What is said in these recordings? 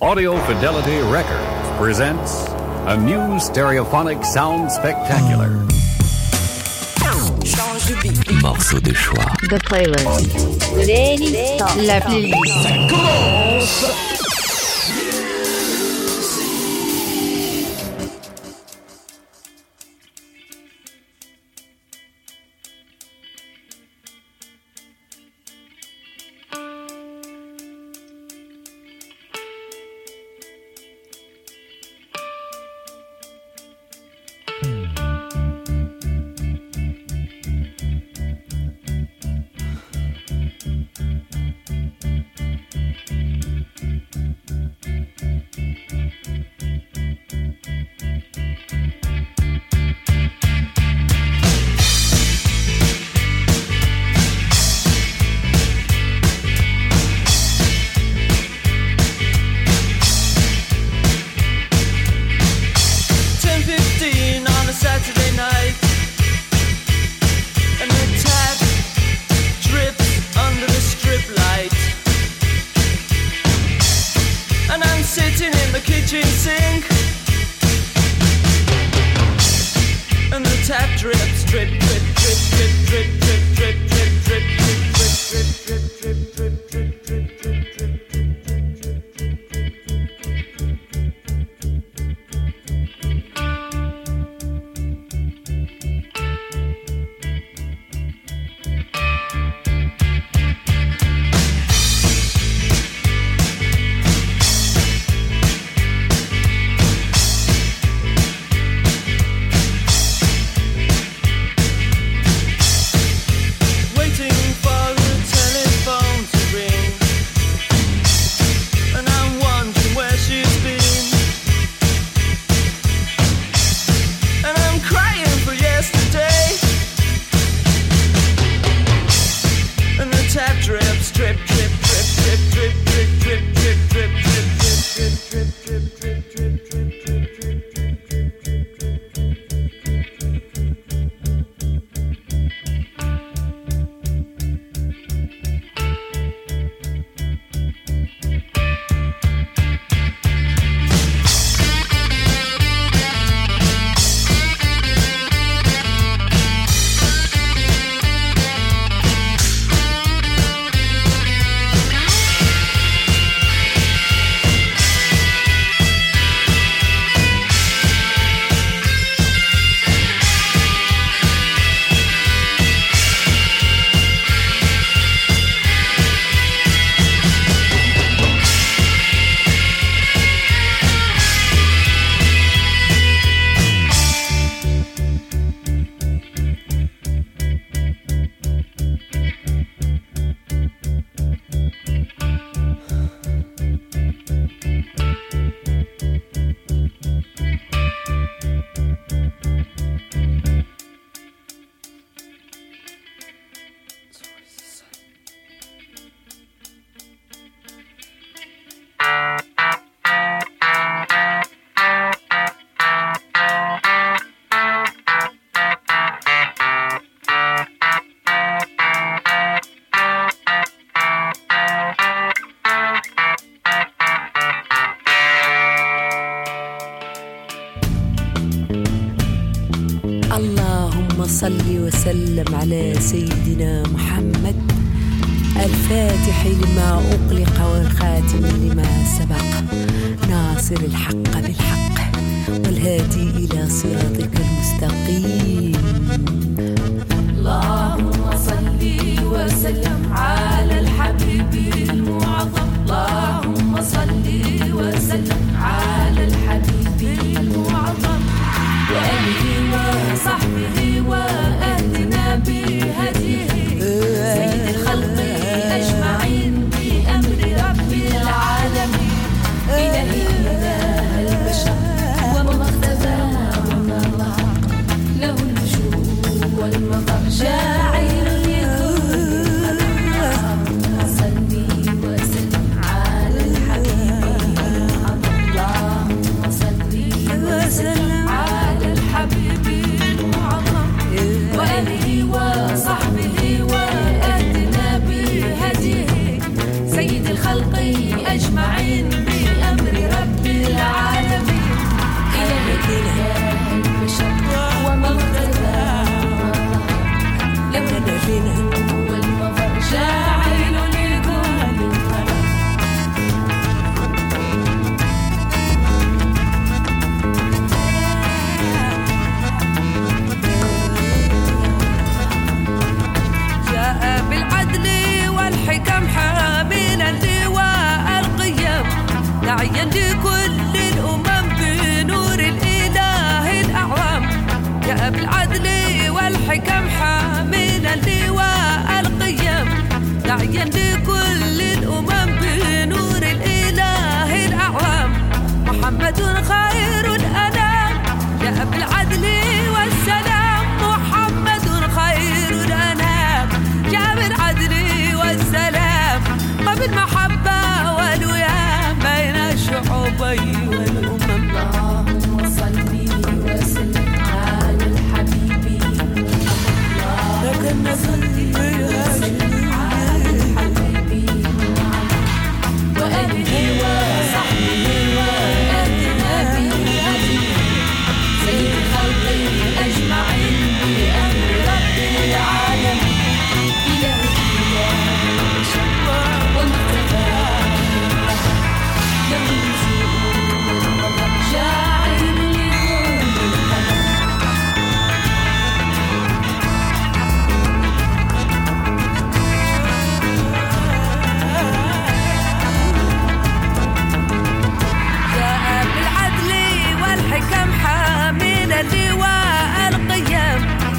Audio Fidelity Records presents a new stereophonic sound spectacular. Morceau de choix. The playlist. La playlist. Ça commence.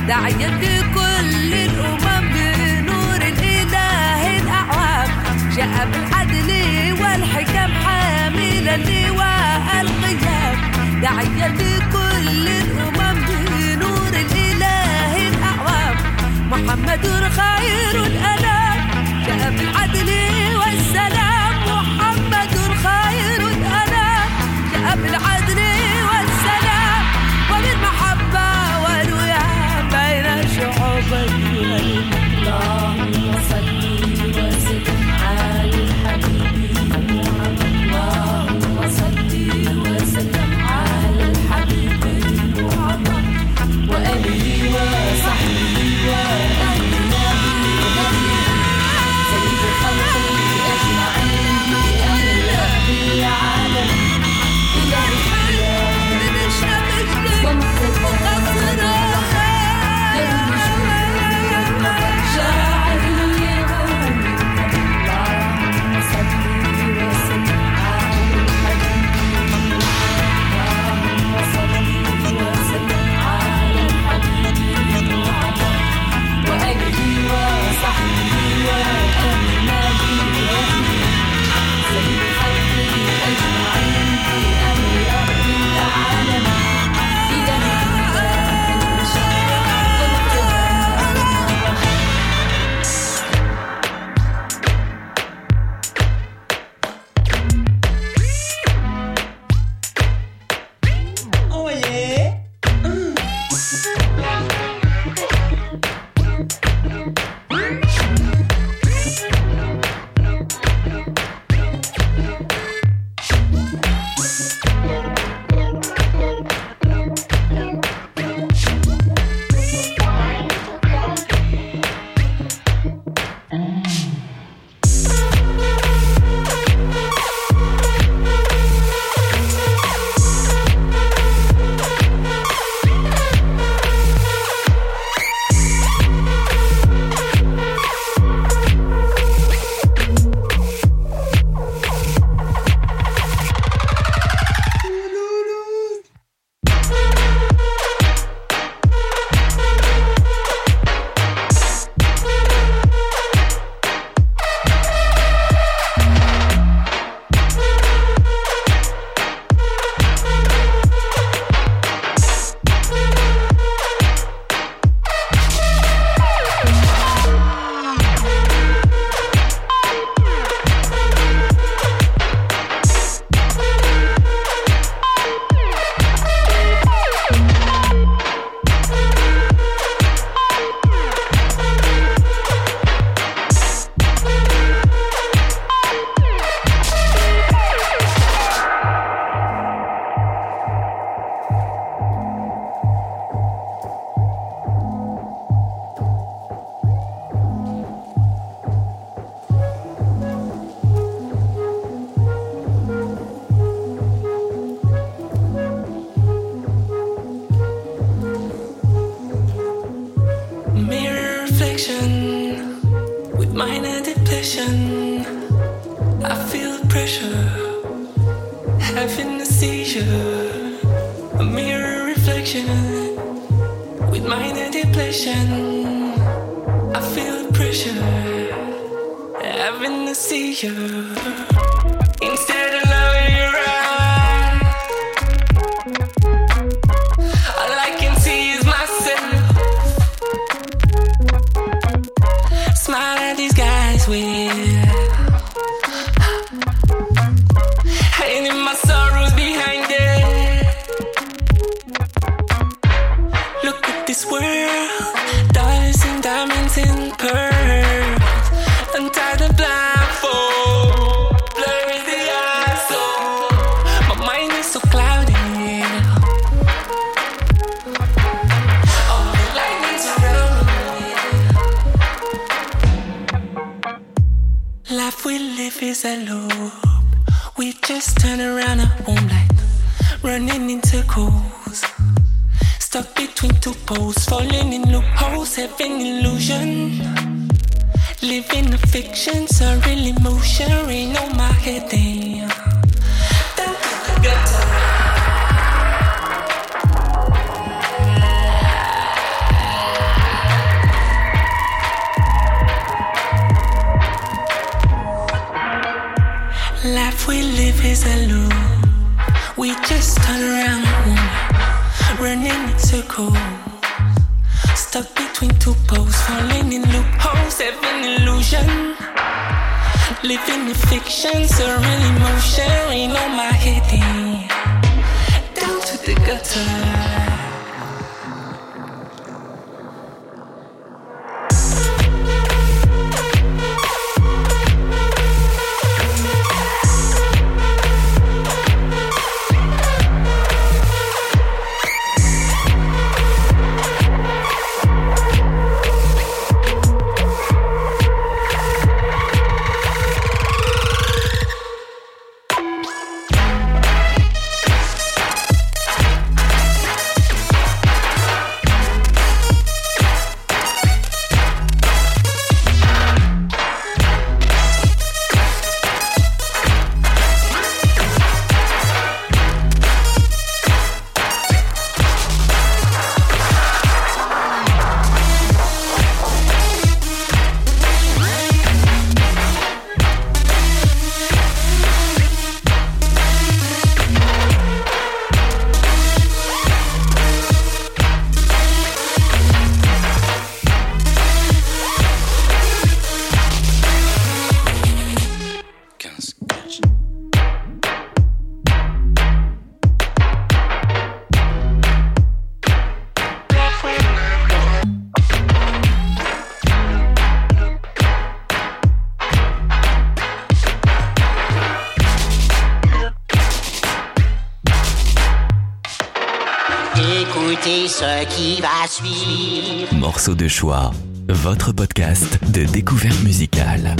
دعيت كل الأمم بنور الإله الأعوام. جاء بالعدل والحكم حاملا لواء القيام. دعيت كل الأمم بنور الإله الأعوام. محمد خير الأنام. جاء بالعدل is a loop. We just turn around at home like running into circles. Stuck between two poles, falling in loopholes, having illusion. Living a fiction, surreal emotion, rain on my head. Damn. Down to gutter. We live is a loop. We just turn around, running in circles. Stuck between two poles, falling in loopholes, having illusion. Living in fiction, surreal emotion, rain on my head. Down to the gutter. Écoutez ce qui va suivre. Morceau de choix, votre podcast de découverte musicale.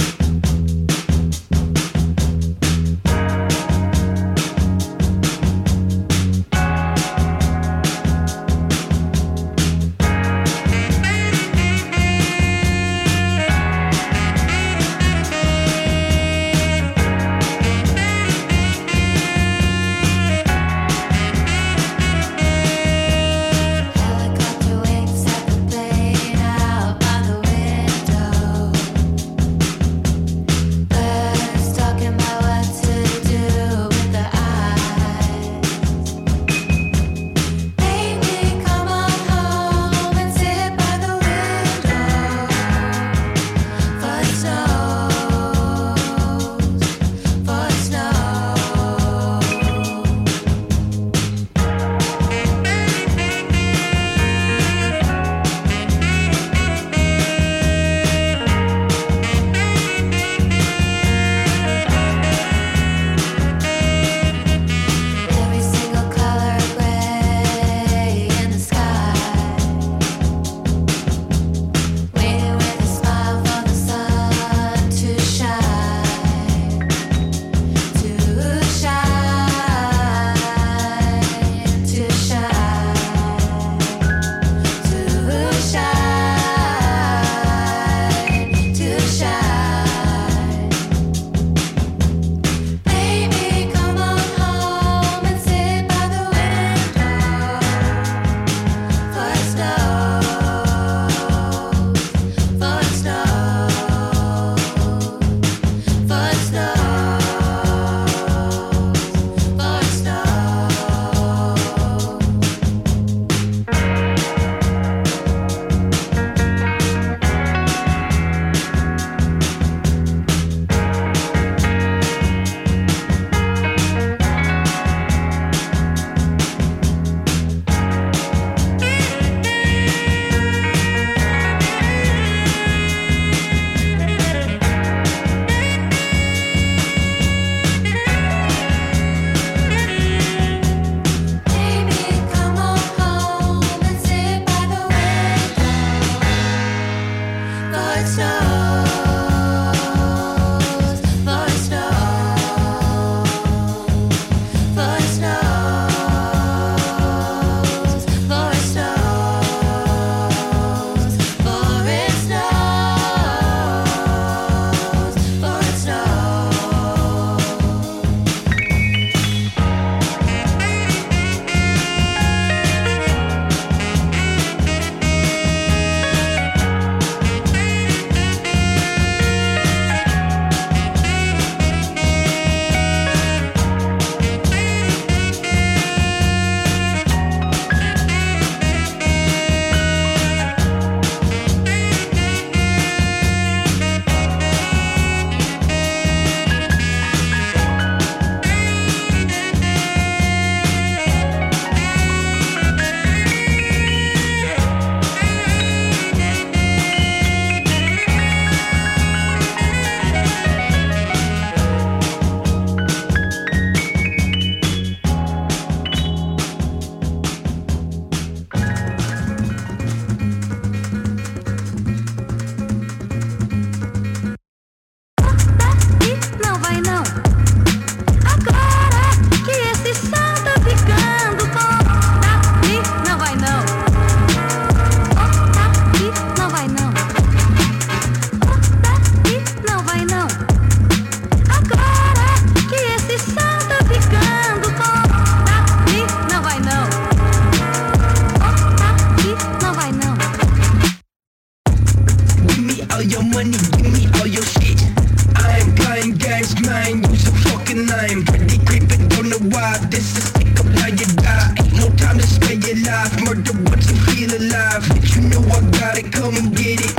Stick up now you die. Ain't no time to spare your life. Murder once you feel alive. Bitch, you know I got it. Come and get it.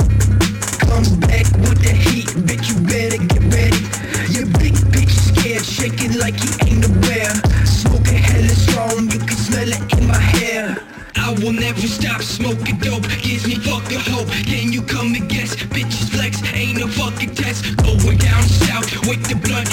Come back with the heat. Bitch, you better get ready. Your big bitch scared, shaking like he ain't aware. Smoking hella strong, you can smell it in my hair. I will never stop smoking dope, gives me fucking hope. Can you come and guess? Bitches flex, ain't no fucking test. Going down south with the blunt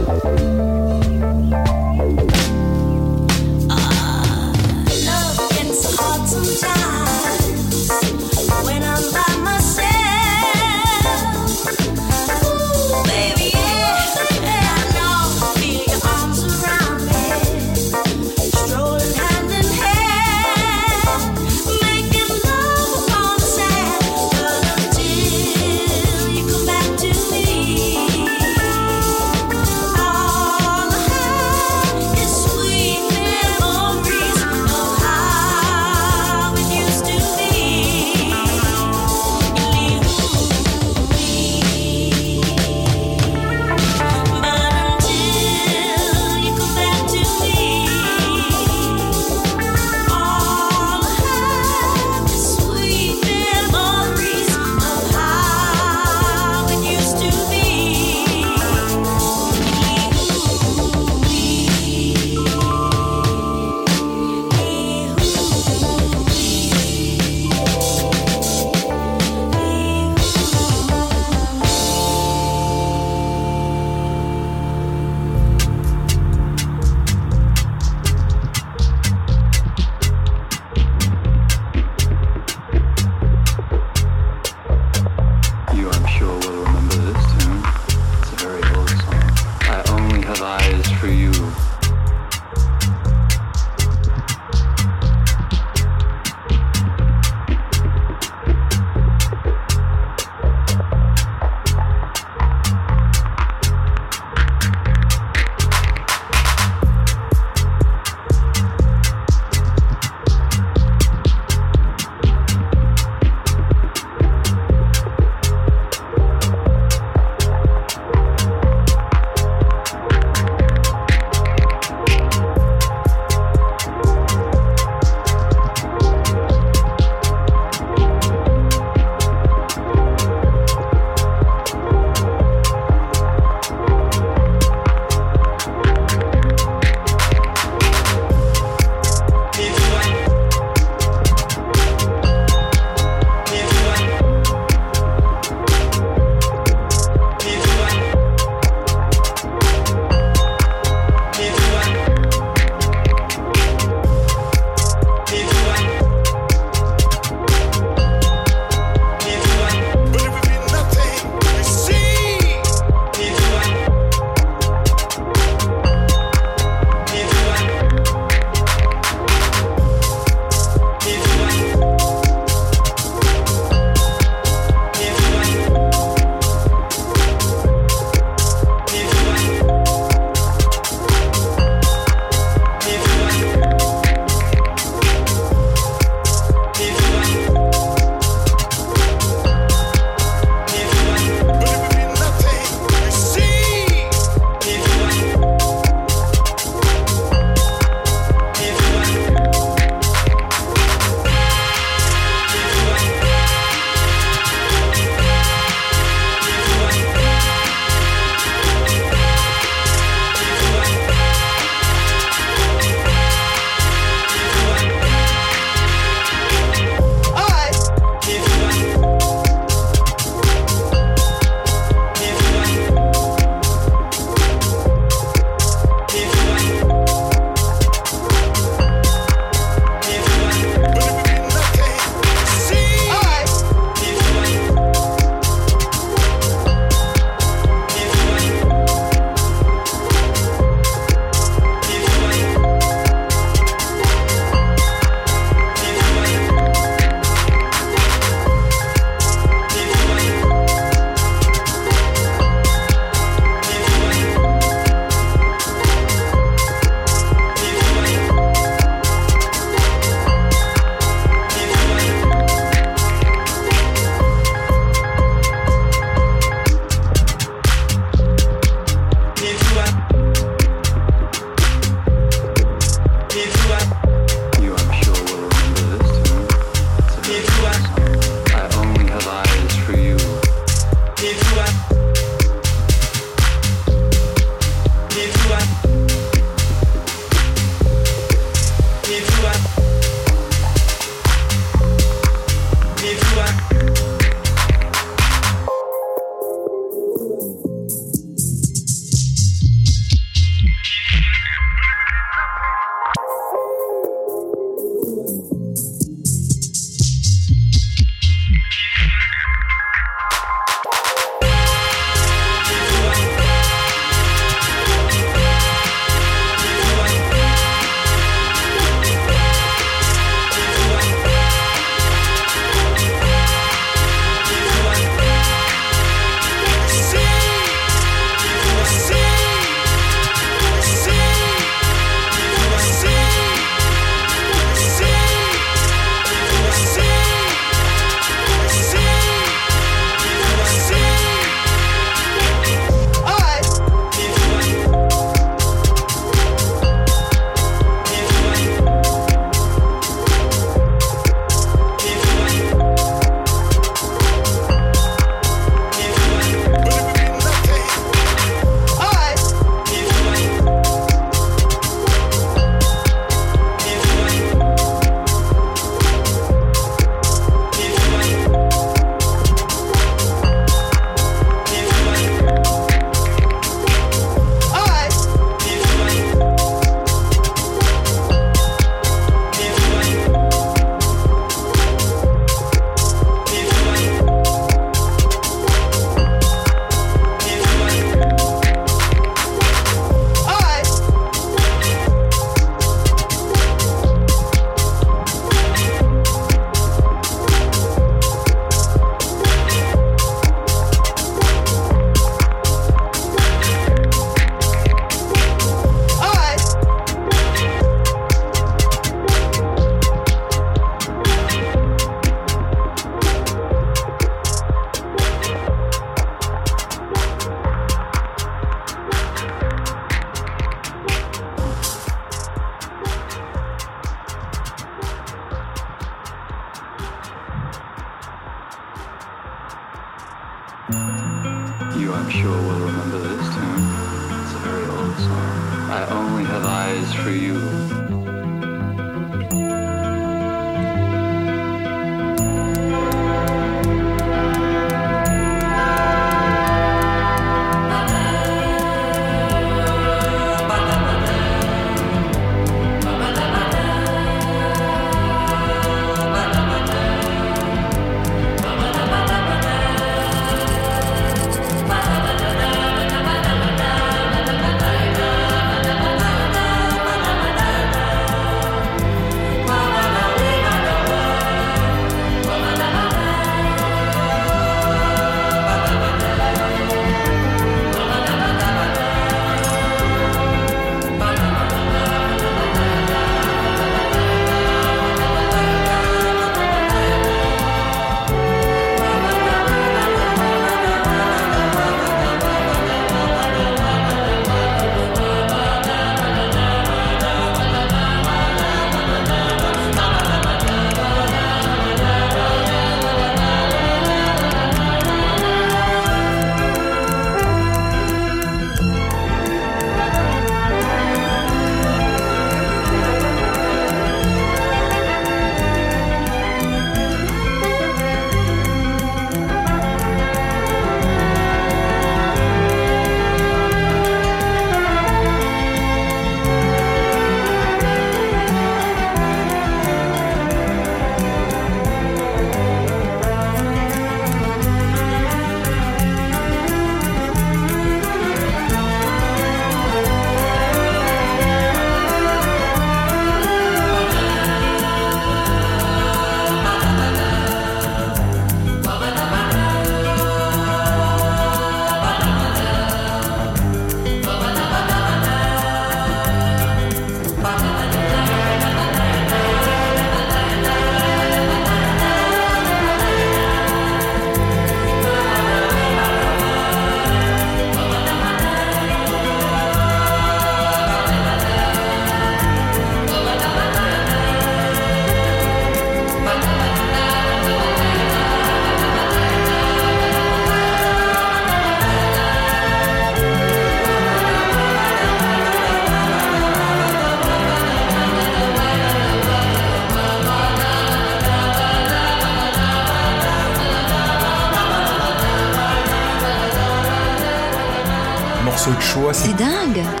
C'est dingue.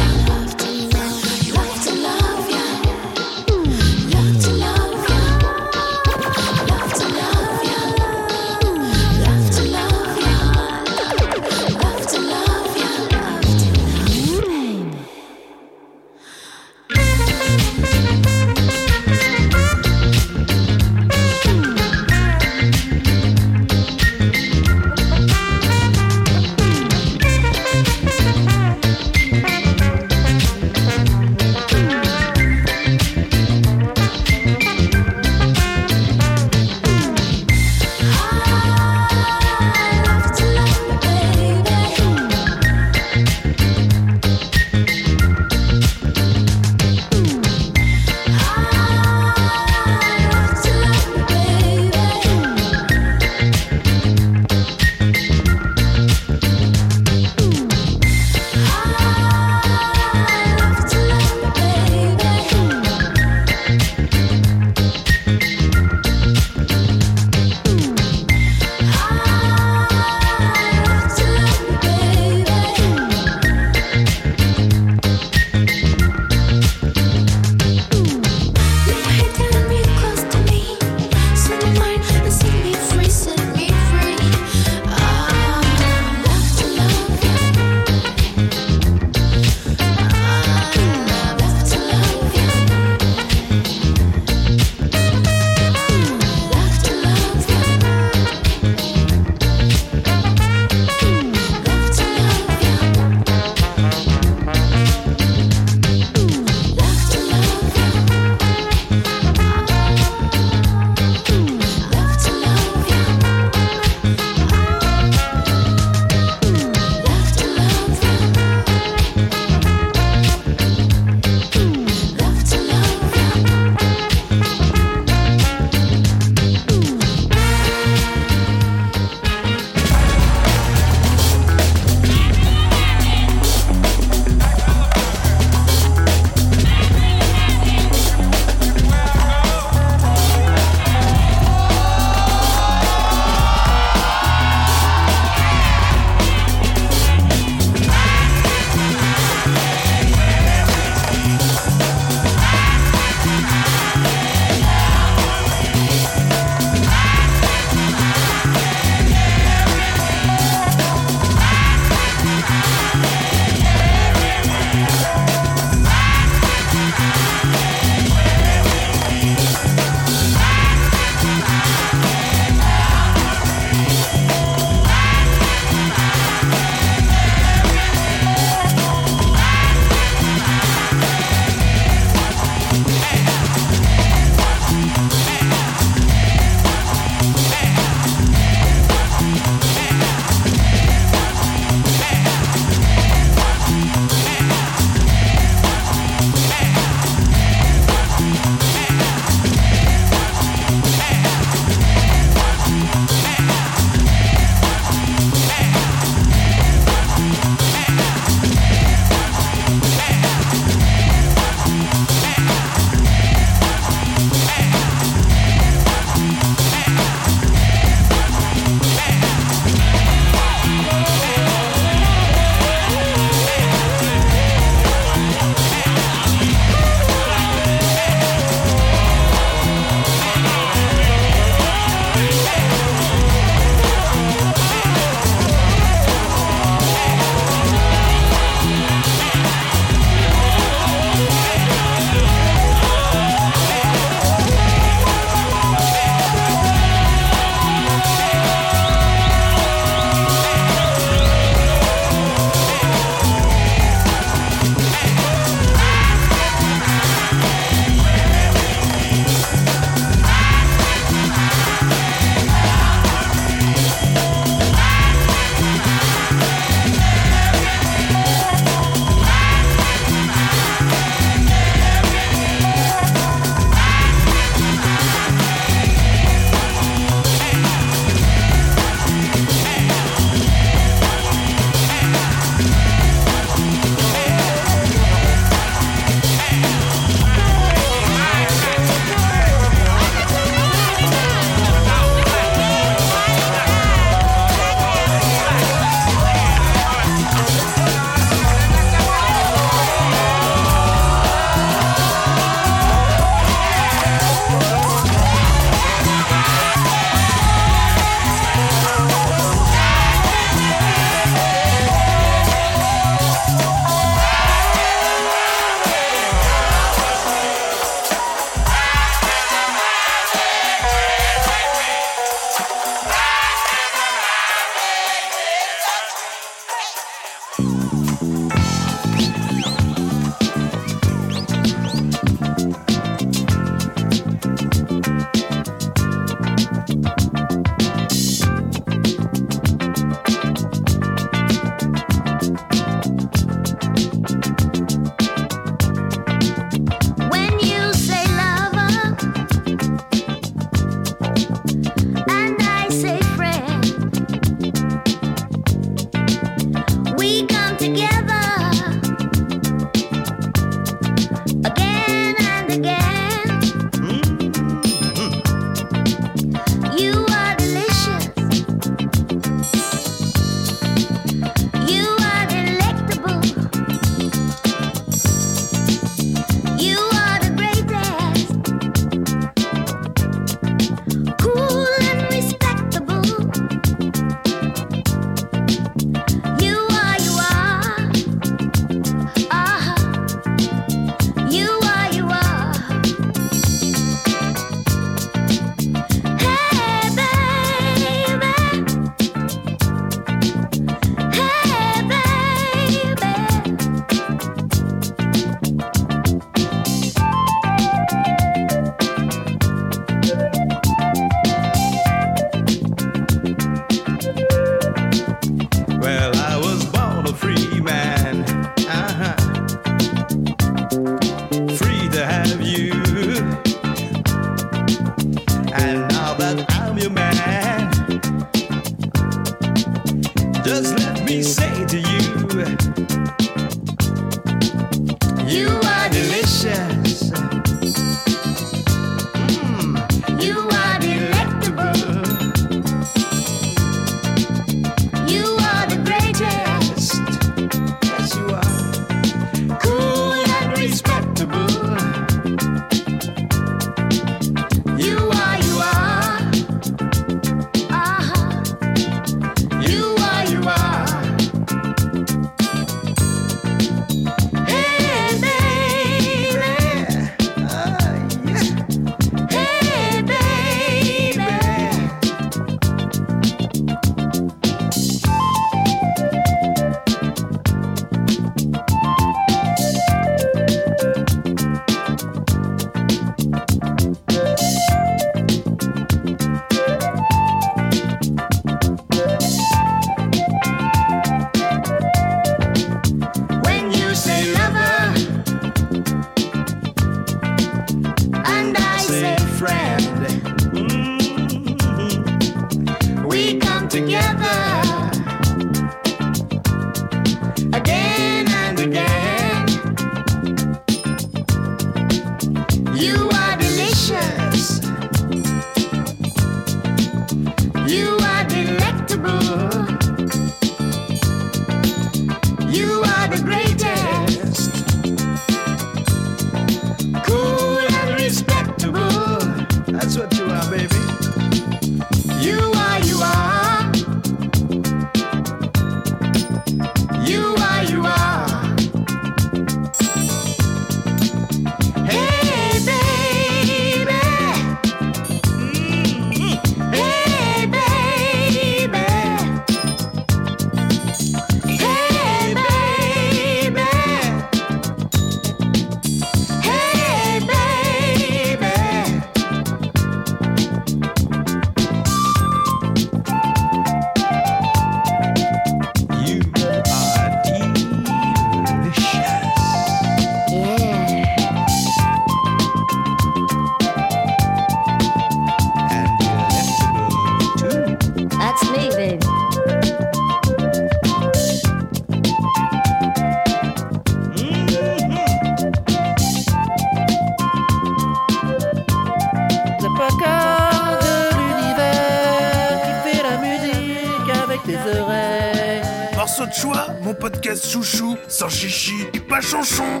Chouchou, sans chichi et pas chanchon.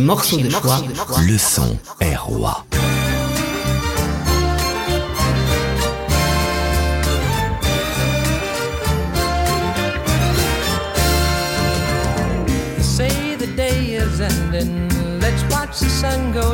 Morceau de Choix. Le son est roi. Let's watch the sun go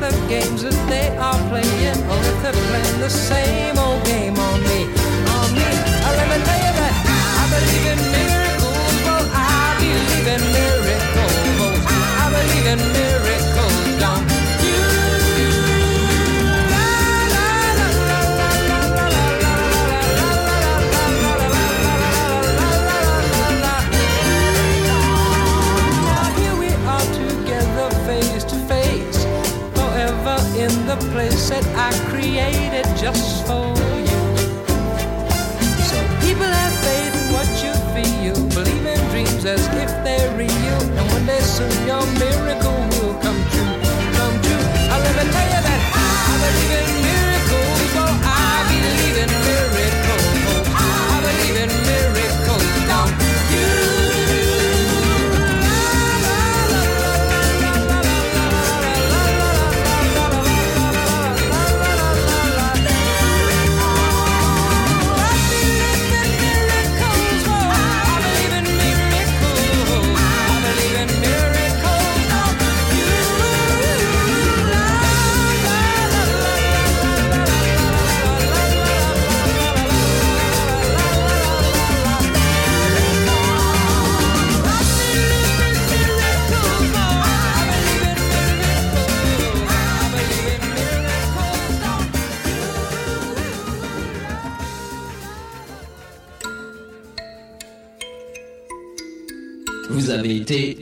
the games that they are playing, or if they're playing the same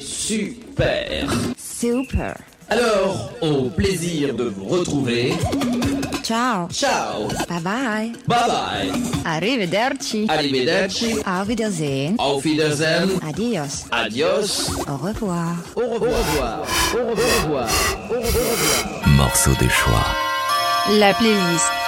super. Super. Alors, au plaisir de vous retrouver. Ciao. Ciao. Bye bye. Bye bye. Arrivederci. Arrivederci. Auf Wiedersehen. Auf Wiedersehen. Adios. Adios. Au revoir. Au revoir. Au revoir. Au revoir. Au revoir. Morceau de choix. La playlist.